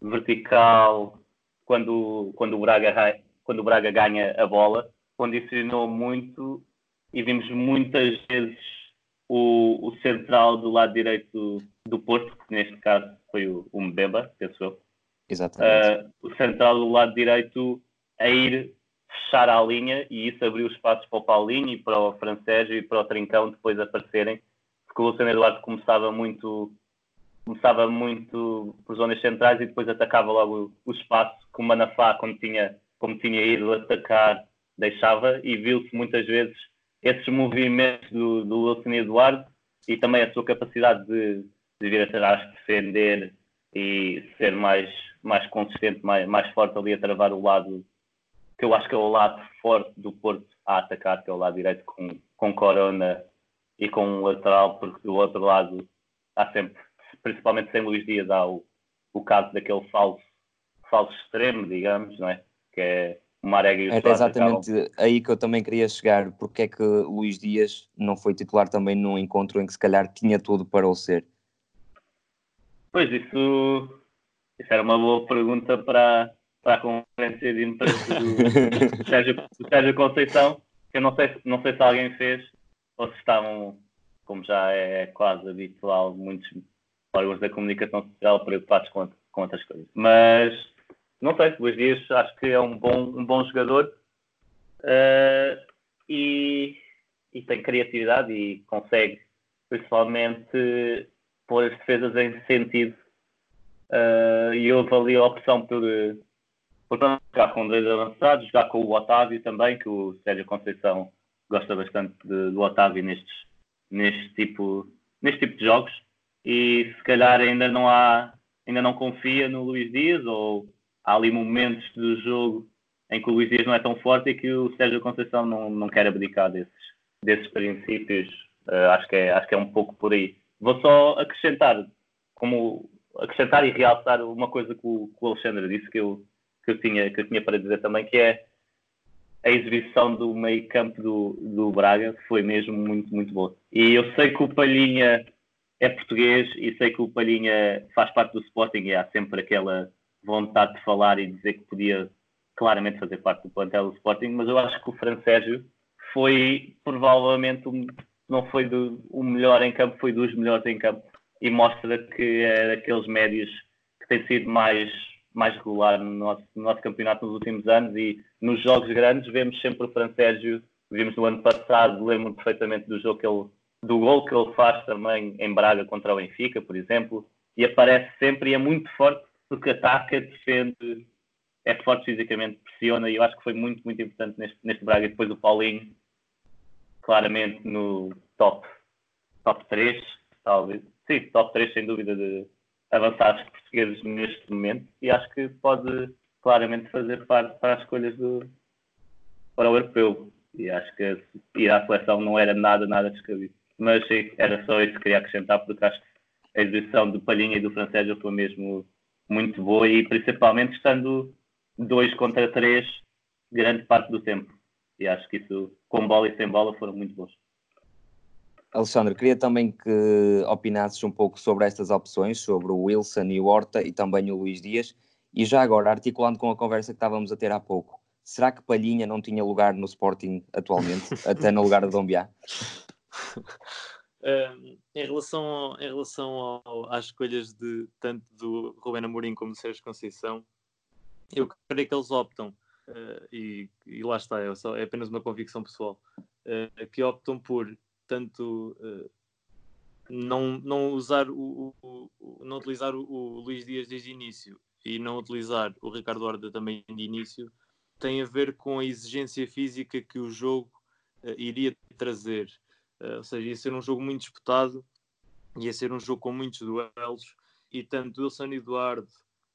vertical, quando, quando, o Braga, quando o Braga ganha a bola, condicionou muito e vimos muitas vezes o, o central do lado direito do Porto, que neste caso foi o, o Mbemba, penso eu. Exatamente. Uh, o central do lado direito a ir fechar a linha e isso abriu espaços para o Paulinho e para o Francésio e para o Trincão depois aparecerem, porque o Luciano Eduardo começava muito começava muito por zonas centrais e depois atacava logo o espaço que o Manafá, como tinha, como tinha ido atacar, deixava e viu-se muitas vezes esses movimentos do, do Luciano Eduardo e também a sua capacidade de, de vir atrás, defender e ser mais, mais consistente, mais, mais forte ali a travar o lado que eu acho que é o lado forte do Porto a atacar, que é o lado direito com, com Corona e com o lateral, porque do outro lado há sempre, principalmente sem Luís Dias, há o, o caso daquele falso, falso extremo, digamos, não é? Que é o Marega e o Era exatamente acabam... aí que eu também queria chegar, porque é que Luís Dias não foi titular também num encontro em que se calhar tinha tudo para o ser? Pois, isso, isso era uma boa pergunta para, para a conferência de imprensa do, Sérgio, do Sérgio Conceição, que eu não sei, não sei se alguém fez ou se estavam, como já é quase habitual, muitos órgãos da comunicação social preocupados com, com outras coisas. Mas não sei, Luís Dias acho que é um bom, um bom jogador uh, e, e tem criatividade e consegue principalmente pôr as defesas em sentido. Uh, e houve ali a opção por, Portanto, jogar com dois avançados, jogar com o Otávio também, que o Sérgio Conceição gosta bastante de, do Otávio nestes, neste, tipo, neste tipo de jogos. E se calhar ainda não há, ainda não confia no Luís Dias, ou há ali momentos do jogo em que o Luís Dias não é tão forte e que o Sérgio Conceição não, não quer abdicar desses, desses princípios. Uh, acho, que é, acho que é um pouco por aí. Vou só acrescentar, como acrescentar e realçar uma coisa que o, que o Alexandre disse que eu que eu tinha, que eu tinha para dizer também, que é a exibição do meio campo do, do Braga foi mesmo muito, muito boa. E eu sei que o Palhinha é português e sei que o Palhinha faz parte do Sporting e há sempre aquela vontade de falar e dizer que podia claramente fazer parte do plantel do Sporting, mas eu acho que o Fran Sérgio foi provavelmente um, não foi do, o melhor em campo, foi dos melhores em campo e mostra que é daqueles médios que tem sido mais, mais regular no nosso, no nosso campeonato nos últimos anos e nos jogos grandes vemos sempre o Fran Sérgio, vimos no ano passado, lembro-me perfeitamente do jogo que ele, do gol que ele faz também em Braga contra o Benfica, por exemplo, e aparece sempre e é muito forte porque ataca, defende, é forte fisicamente, pressiona e eu acho que foi muito, muito importante neste, neste Braga e depois o Paulinho claramente no top, top 3, talvez. Sim, top 3 sem dúvida de avançados portugueses neste momento e acho que pode claramente fazer parte para as escolhas do, para o europeu. E acho que ir à seleção não era nada, nada descabido. Mas era só isso que queria acrescentar, porque acho que a exibição do Palhinha e do Francésio foi mesmo muito boa e principalmente estando dois contra três grande parte do tempo. E acho que isso, com bola e sem bola, foram muito bons. Alexandre, queria também que opinasses um pouco sobre estas opções, sobre o Wilson e o Horta e também o Luís Dias. E já agora, articulando com a conversa que estávamos a ter há pouco, será que Palhinha não tinha lugar no Sporting atualmente, até no lugar de Dombiá? Um, em relação, em relação ao, às escolhas de tanto do Rubén Amorim como do Sérgio Conceição, eu creio que eles optam, uh, e, e, lá está, é, só, é, apenas uma convicção pessoal, uh, que optam por tanto uh, não, não usar o, o, não utilizar o, o, Luís Dias desde início e não utilizar o Ricardo Horta também de início, tem a ver com a exigência física que o jogo iria trazer. ou seja, ia ser um jogo muito disputado, ia ser um jogo com muitos duelos, e tanto Wilson Eduardo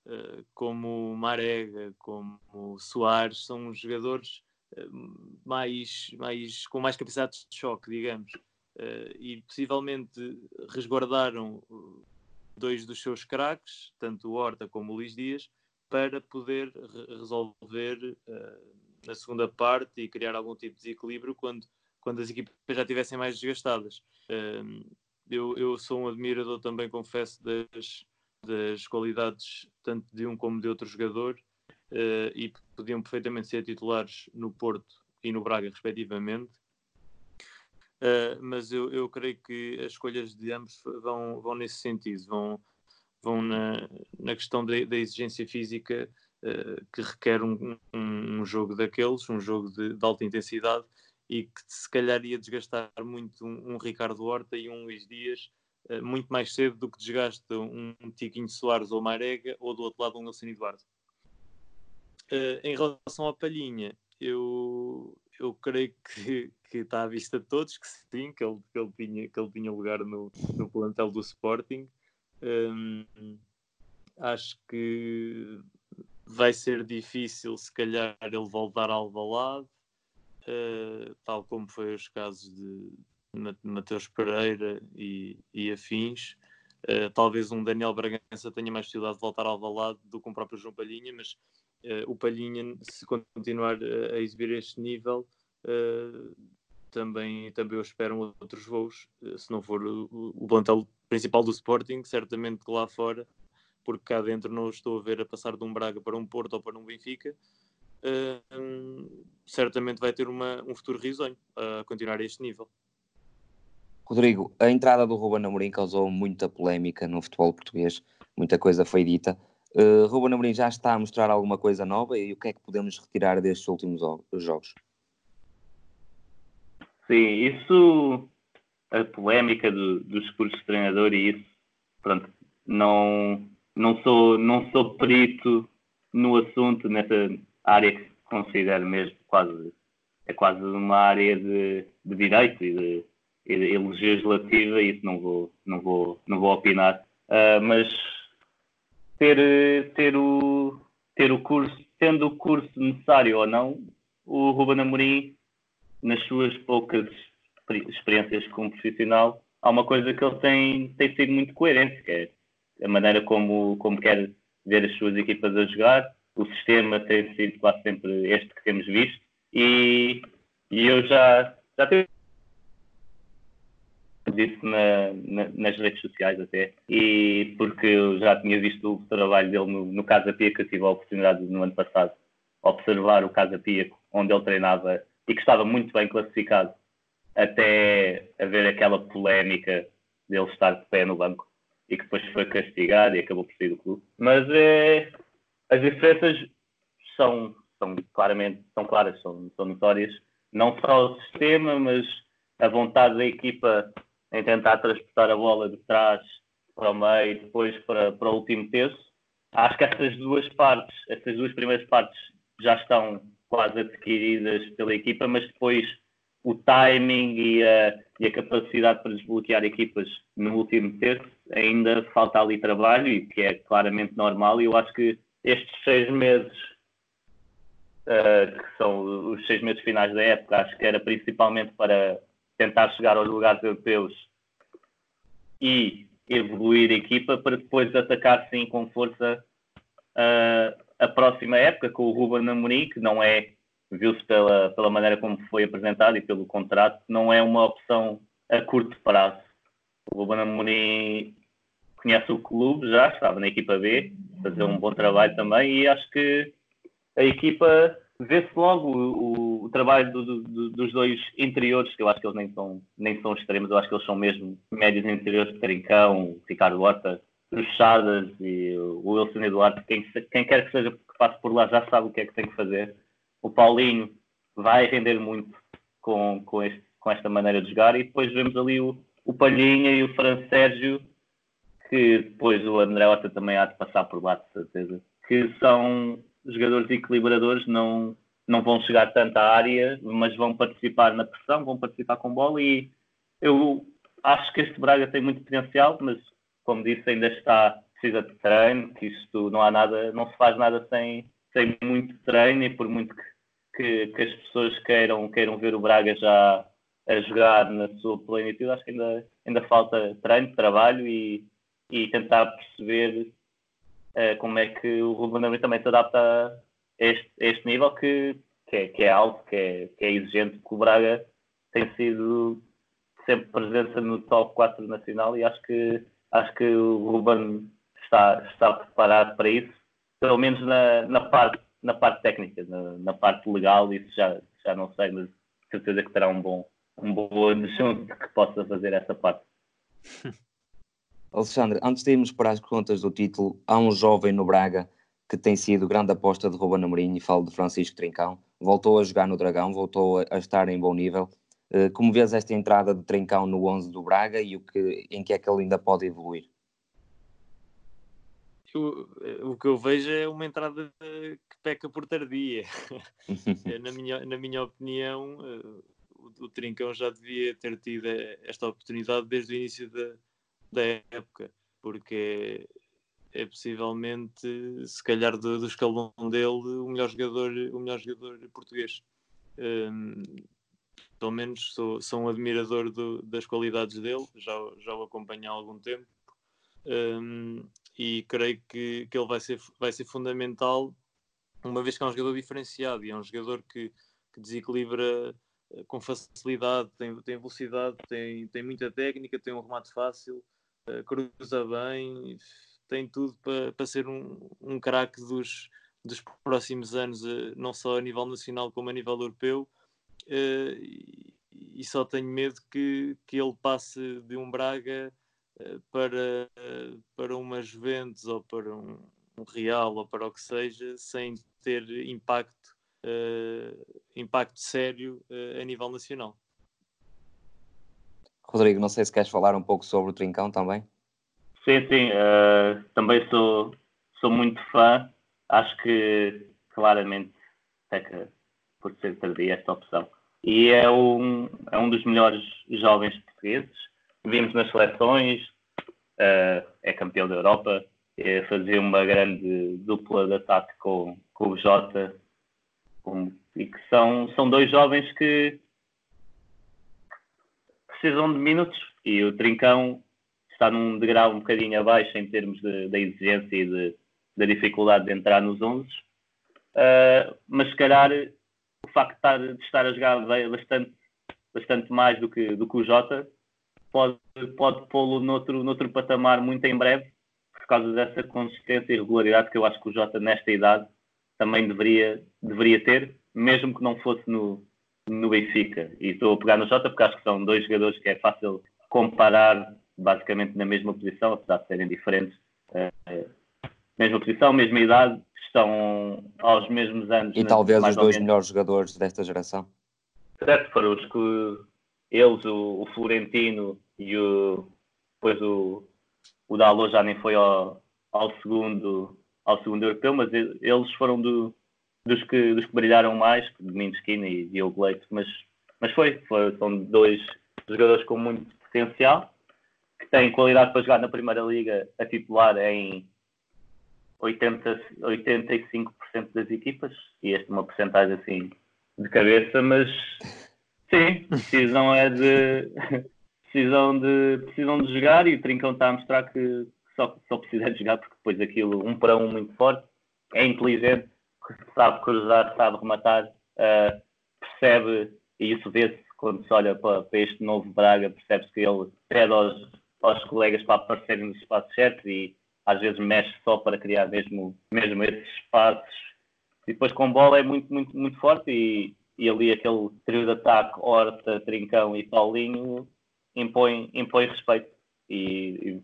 eh, como Marega, como Soares, são jogadores eh, mais, mais, com mais capacidade de choque, digamos, uh, e possivelmente resguardaram dois dos seus craques, tanto o Horta como o Luís Dias, para poder re resolver uh, na segunda parte e criar algum tipo de desequilíbrio quando, quando as equipas já estivessem mais desgastadas. Uh, eu, eu sou um admirador também, confesso, das, das qualidades tanto de um como de outro jogador uh, e podiam perfeitamente ser titulares no Porto e no Braga, respectivamente. Uh, mas eu, eu creio que as escolhas de ambos vão, vão nesse sentido, vão, vão na, na questão da, da exigência física uh, que requer um, um, um, jogo daqueles, um jogo de, de, alta intensidade e que se calhar ia desgastar muito um, um Ricardo Horta e um Luís Dias eh, muito mais cedo do que desgasta um, Tiquinho Soares ou Marega ou do outro lado um Nelson Eduardo. Uh, em relação à Palhinha, eu, eu creio que, que está à vista de todos que sim, que ele, que ele, tinha, que ele tinha lugar no, no plantel do Sporting. Um, acho que vai ser difícil, se calhar, ele voltar ao Alvalade, uh, tal como foi os casos de, Mateus Pereira e, e afins. Uh, talvez um Daniel Bragança tenha mais possibilidade de voltar ao Valado do que o próprio João Palhinha, mas o Palhinha, se continuar a, a exibir este nível, uh, também, também eu espero outros voos. se não for o, o plantel principal do Sporting, certamente que lá fora, porque cá dentro não estou a ver a passar de um Braga para um Porto ou para um Benfica. certamente vai ter uma, um futuro risonho a continuar a este nível. Rodrigo, a entrada do Ruben Amorim causou muita polémica no futebol português, muita coisa foi dita. Uh, Ruben Amorim já está a mostrar alguma coisa nova e o que é que podemos retirar destes últimos jogos? Sim, isso, a polémica do, dos cursos de treinador e isso, pronto, não, não, sou, não sou perito no assunto, nessa área que considero mesmo quase, é quase uma área de, de direito e de e legislativa, isso não vou, não vou, não vou opinar. Uh, mas ter, ter, o, ter o curso, tendo o curso necessário ou não, o Ruben Amorim, nas suas poucas experiências como profissional, há uma coisa que ele tem, tem sido muito coerente, que é a maneira como, como quer ver as suas equipas a jogar. O sistema tem sido quase sempre este que temos visto. E, e eu já, já disse na, na, nas redes sociais até, e porque eu já tinha visto o trabalho dele no, no Casa Pia, que eu tive a oportunidade no ano passado observar o Casa Pia, onde ele treinava e que estava muito bem classificado, até haver aquela polémica dele estar de pé no banco e que depois foi castigado e acabou por sair do clube. Mas é, as diferenças são, são claramente são claras, são, são notórias. Não só o sistema, mas a vontade da equipa em tentar transportar a bola de trás para o meio e depois para, para o último terço. Acho que essas duas partes, essas duas primeiras partes já estão quase adquiridas pela equipa, mas depois o timing e a, e a capacidade para desbloquear equipas no último terço ainda falta ali trabalho e que é claramente normal e eu acho que estes seis meses uh, que são os seis meses finais da época acho que era principalmente para tentar chegar aos lugares europeus e evoluir a equipa para depois atacar sim com força uh, a próxima época com o Ruben Amorim, que não é, viu-se pela, pela maneira como foi apresentado e pelo contrato, não é uma opção a curto prazo. O Ruben Amorim conhece o clube já, estava na equipa B, fazer um bom trabalho também e acho que a equipa vê-se logo o, o, trabalho do, do, dos dois interiores, que eu acho que eles nem são, nem são extremos, eu acho que eles são mesmo médios interiores Trincão, Ricardo Horta, os e o Wilson Eduardo, quem, quem quer que seja que passe por lá já sabe o que é que tem que fazer. O Paulinho vai render muito com, com, este, com esta maneira de jogar e depois vemos ali o, o Palhinha e o Fran Sérgio, que depois o André Horta também há de passar por lá, de certeza, que são jogadores equilibradores, não, não vão chegar tanto à área, mas vão participar na pressão, vão participar com bola e eu acho que este Braga tem muito potencial, mas como disse, ainda está, precisa de treino, que isto não há nada, não se faz nada sem, sem muito treino e por muito que, que, que as pessoas queiram, queiram ver o Braga já a jogar na sua plenitude, acho que ainda, ainda falta treino, trabalho e, e tentar perceber como é que o Ruben Amorim também se adapta a este, a este nível que, que, é, que é alto, que é, que é exigente, que o Braga tem sido sempre presença no top 4 nacional e acho que acho que o Ruben está, está preparado para isso, pelo menos na, na, parte, na parte técnica, na, na parte legal, isso já, já não sei, mas certeza que terá um bom, um bom adjunto que possa fazer essa parte. Alexandre, antes de irmos para as contas do título, há um jovem no Braga que tem sido grande aposta de Ruben Amorim, e falo de Francisco Trincão. Voltou a jogar no Dragão, voltou a estar em bom nível. Eh, como vês esta entrada de Trincão no 11 do Braga e o que, em que é que ele ainda pode evoluir? Eu, eh, o que eu vejo é uma entrada que peca por tardia. Eh, na, minha, na minha opinião, o, o, Trincão já devia ter tido esta oportunidade desde o início da, da época, porque é, possivelmente, se calhar, do, do escalão dele, o melhor jogador, o melhor jogador português. Um, pelo menos sou, sou um admirador do, das qualidades dele, já, já o acompanho há algum tempo um, e creio que, que ele vai ser, vai ser fundamental, uma vez que é um jogador diferenciado e é um jogador que, que desequilibra eh, com facilidade, tem, tem velocidade, tem, tem muita técnica, tem um remate fácil, cruza bem, tem tudo para, para ser um, um craque dos, dos próximos anos, uh, não só a nível nacional como a nível europeu uh, e só tenho medo que, que ele passe de um Braga uh, para, para uma Juventus ou para um, um, Real ou para o que seja, sem ter impacto, impacto sério a nível nacional. Rodrigo, não sei se queres falar um pouco sobre o Trincão também. Sim, sim, também sou, sou muito fã. Acho que claramente peca por ser tardia esta opção e é um, é um dos melhores jovens portugueses. Vimos nas seleções, uh, é campeão da Europa, é fazia uma grande dupla de ataque com, com o Jota, com, e que são, são dois jovens que precisam de minutos e o Trincão está num degrau um bocadinho abaixo em termos da exigência e de, da dificuldade de entrar nos 11, uh, eh, mas se calhar o facto de estar, de estar a jogar bastante, bastante mais do que, do que o Jota pode, pode pô-lo noutro, noutro patamar muito em breve, por causa dessa consistência e regularidade que eu acho que o Jota, nesta idade, também deveria, deveria ter, mesmo que não fosse no, no Benfica. E estou a pegar no Jota porque acho que são dois jogadores que é fácil comparar basicamente na mesma posição, apesar de serem diferentes. Uh, mesma posição, mesma idade, estão aos mesmos anos. E talvez os dois melhores jogadores desta geração. Certo, foram os que eles, o, o Florentino e o, depois o, o Dalot já nem foi ao, ao, segundo, ao segundo europeu, mas eles foram do, dos, que, dos que brilharam mais, Domingues e Diogo Leite, mas, mas foi, foi, são dois jogadores com muito potencial, que têm qualidade para jogar na Primeira Liga a titular em 80, 85% das equipas, e esta é uma porcentagem assim de cabeça, mas sim, precisam é de precisam de, precisam de jogar e o Trincão está a mostrar que só, só precisa de jogar porque depois aquilo um para um muito forte, é inteligente, sabe cruzar, sabe rematar, uh, percebe, e isso vê-se quando se olha para, para este novo Braga, percebe-se que ele pede aos, aos colegas para aparecerem nos espaços certos e às vezes mexe só para criar mesmo, mesmo esses espaços. E depois com bola é muito, muito, muito forte e, e ali aquele trio de ataque, Horta, Trincão e Paulinho impõe, impõe respeito e, e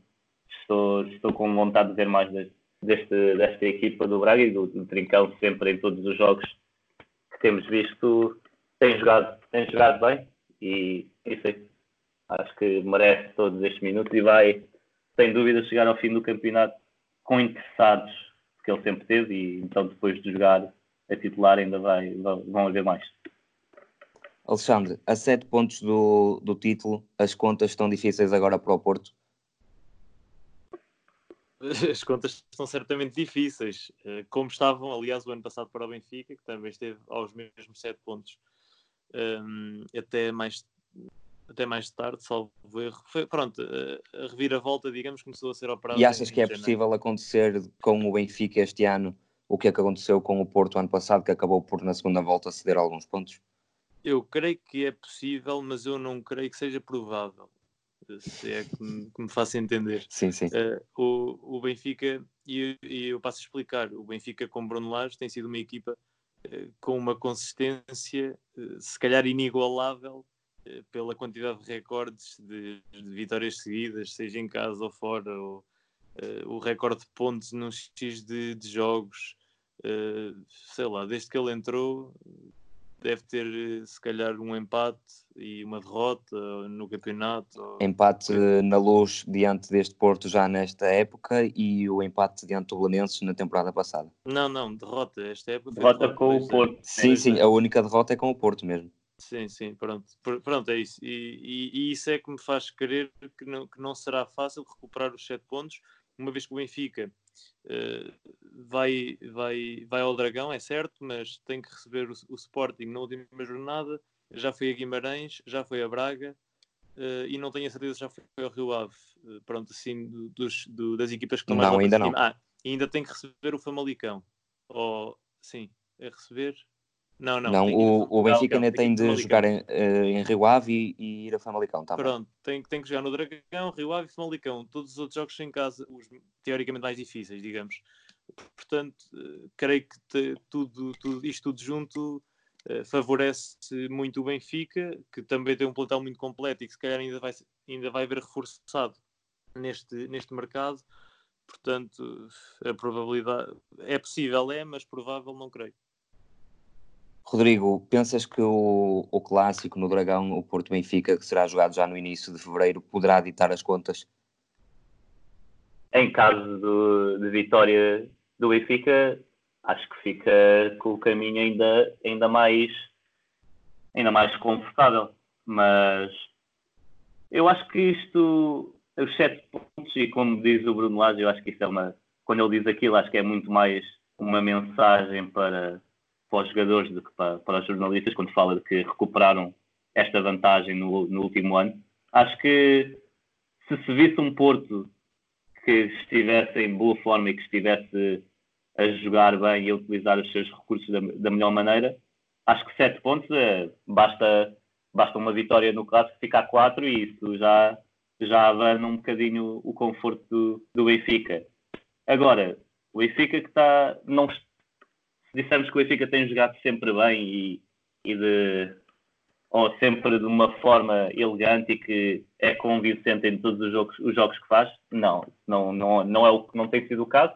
estou, estou com vontade de ver mais deste, deste, desta equipa do Braga e do, do, Trincão sempre em todos os jogos que temos visto tem jogado, tem jogado bem e isso aí, acho que merece todos estes minutos e vai sem dúvida chegar ao fim do campeonato com interessados que ele sempre teve e então depois de jogar a titular ainda vai, vão haver mais. Alexandre, a sete pontos do, do título, as contas estão difíceis agora para o Porto? As contas estão certamente difíceis, eh, como estavam, aliás, o ano passado para o Benfica, que também esteve aos mesmos sete pontos um, ehm, até, mais, até mais tarde, salvo erro. Foi, pronto, a reviravolta, digamos, começou a ser operada. E achas que é possível acontecer com o Benfica este ano o que é que aconteceu com o Porto ano passado, que acabou por na segunda volta ceder alguns pontos? Eu creio que é possível, mas eu não creio que seja provável. Se é que me, que me faça entender. Sim, sim. Uh, o, o Benfica, e, e, eu passo a explicar, o Benfica com Bruno Lage tem sido uma equipa uh, com uma consistência, uh, se calhar inigualável, pela quantidade de recordes de, de, vitórias seguidas, seja em casa ou fora, ou, o recorde de pontos num X de, de jogos, sei lá, desde que ele entrou, deve ter eh, se calhar um empate e uma derrota no campeonato. Empate na luz diante deste Porto já nesta época e o empate diante do Belenenses na temporada passada. Não, não, derrota esta época. Derrota com o Porto. Sim, sim, a única derrota é com o Porto mesmo. Sim, sim, pronto. Pronto, é isso. E, e, e isso é que me faz crer que não, que não será fácil recuperar os sete pontos, uma vez que o Benfica vai, vai, vai ao Dragão, é certo, mas tem que receber o, o, Sporting na última jornada. Já foi a Guimarães, já foi a Braga uh, e não tenho a certeza se já foi ao Rio Ave. Uh, pronto, assim, do, dos, do, das equipas que estão mais Não, ainda não. Ah, ainda tem que receber o Famalicão. Ou, sim, é receber. Não, não. Não, o, o Benfica ainda tem de jogar em, uh, em Rio Ave e, e, ir a Famalicão, tá Pronto, tem, tem que jogar no Dragão, Rio Ave e Famalicão. Todos os outros jogos em casa, os teoricamente mais difíceis, digamos. Portanto, uh, creio que te, tudo, tudo, isto tudo junto uh, favorece muito o Benfica, que também tem um plantel muito completo e que se calhar ainda vai, ainda vai ver reforçado neste, neste mercado. Portanto, a probabilidade é possível, é, mas provável não creio. Rodrigo, pensas que o, o clássico no Dragão, o Porto Benfica, que será jogado já no início de fevereiro, poderá ditar as contas? Em caso do, de vitória do Benfica, acho que fica com o caminho ainda, ainda mais ainda mais confortável. Mas eu acho que isto, os sete pontos, e como diz o Bruno Lage, eu acho que isso é uma. Quando ele diz aquilo, acho que é muito mais uma mensagem para para os jogadores do que para, para os jornalistas quando fala de que recuperaram esta vantagem no, no último ano. Acho que se se visse um Porto que estivesse em boa forma e que estivesse a jogar bem e a utilizar os seus recursos da, da melhor maneira, acho que sete pontos é, basta, basta uma vitória no clássico ficar quatro e isso já, já abana um bocadinho o conforto do, do Benfica. Agora, o Benfica que está. Não, se dissermos que o Benfica tem jogado sempre bem e, e de. ou sempre de uma forma elegante e que é convincente em todos os jogos, os jogos que faz, não, não, não, não é o não tem sido o caso.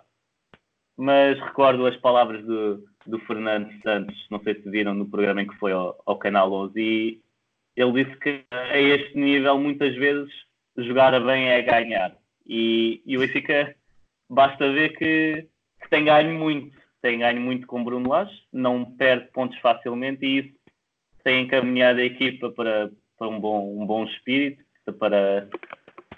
Mas recordo as palavras do, do Fernando Santos, não sei se viram no programa em que foi ao, ao Canal 11, e ele disse que a este nível muitas vezes jogar bem é ganhar. E, e o Benfica basta ver que, que, tem ganho muito, tem ganho muito com Bruno Lage, não perde pontos facilmente e isso tem encaminhado a equipa para, para um, bom, um bom espírito, para,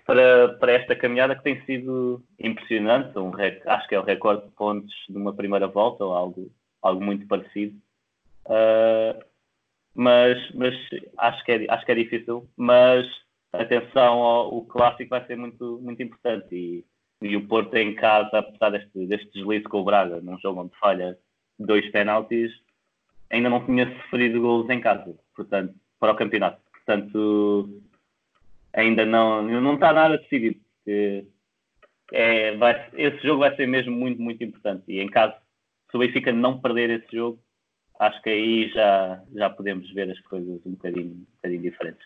para, para esta caminhada que tem sido impressionante. Um, acho que é o recorde de pontos de uma primeira volta ou algo, algo muito parecido. Uh, mas, mas acho, que é, acho que é difícil. Mas atenção ao o clássico vai ser muito, muito importante e, e o Porto em casa, apesar deste, deste deslize com o Braga, num jogo onde falha dois penaltis, ainda não tinha sofrido gols em casa, portanto, para o campeonato. Portanto, ainda não, não está nada decidido. É, vai, esse jogo vai ser mesmo muito, muito importante. E em caso, se o Benfica não perder esse jogo, acho que aí já, já podemos ver as coisas um bocadinho, um bocadinho diferentes.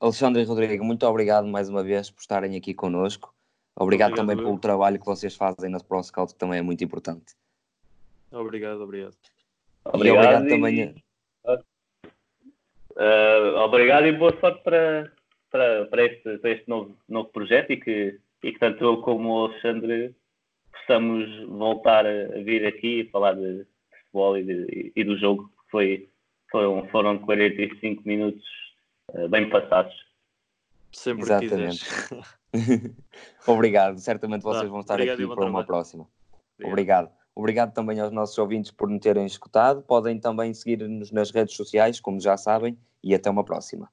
Alexandre Rodrigo, muito obrigado mais uma vez por estarem aqui connosco. Obrigado, obrigado também eu. pelo trabalho que vocês fazem na Pro Scout, que também é muito importante. Obrigado, obrigado. Obrigado, e obrigado e... também. Uh, obrigado e boa sorte para, para, para, este, para este novo, novo projeto e que, e que tanto eu como o Alexandre possamos voltar a vir aqui e falar de futebol e, de, e do jogo. Foi, foram, foram 45 minutos uh, bem passados. Sempre Exatamente. Obrigado, certamente vocês vão estar Obrigado aqui para uma próxima. Obrigado. Obrigado. Obrigado também aos nossos ouvintes por nos terem escutado. Podem também seguir-nos nas redes sociais, como já sabem, e até uma próxima.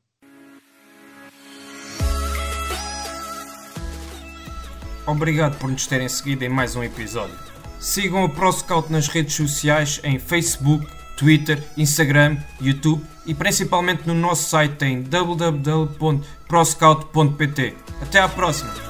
Obrigado por nos terem seguido em mais um episódio. Sigam o ProScout nas redes sociais em Facebook, Twitter, Instagram, YouTube e principalmente no nosso site em www.proscout.pt. Até à próxima!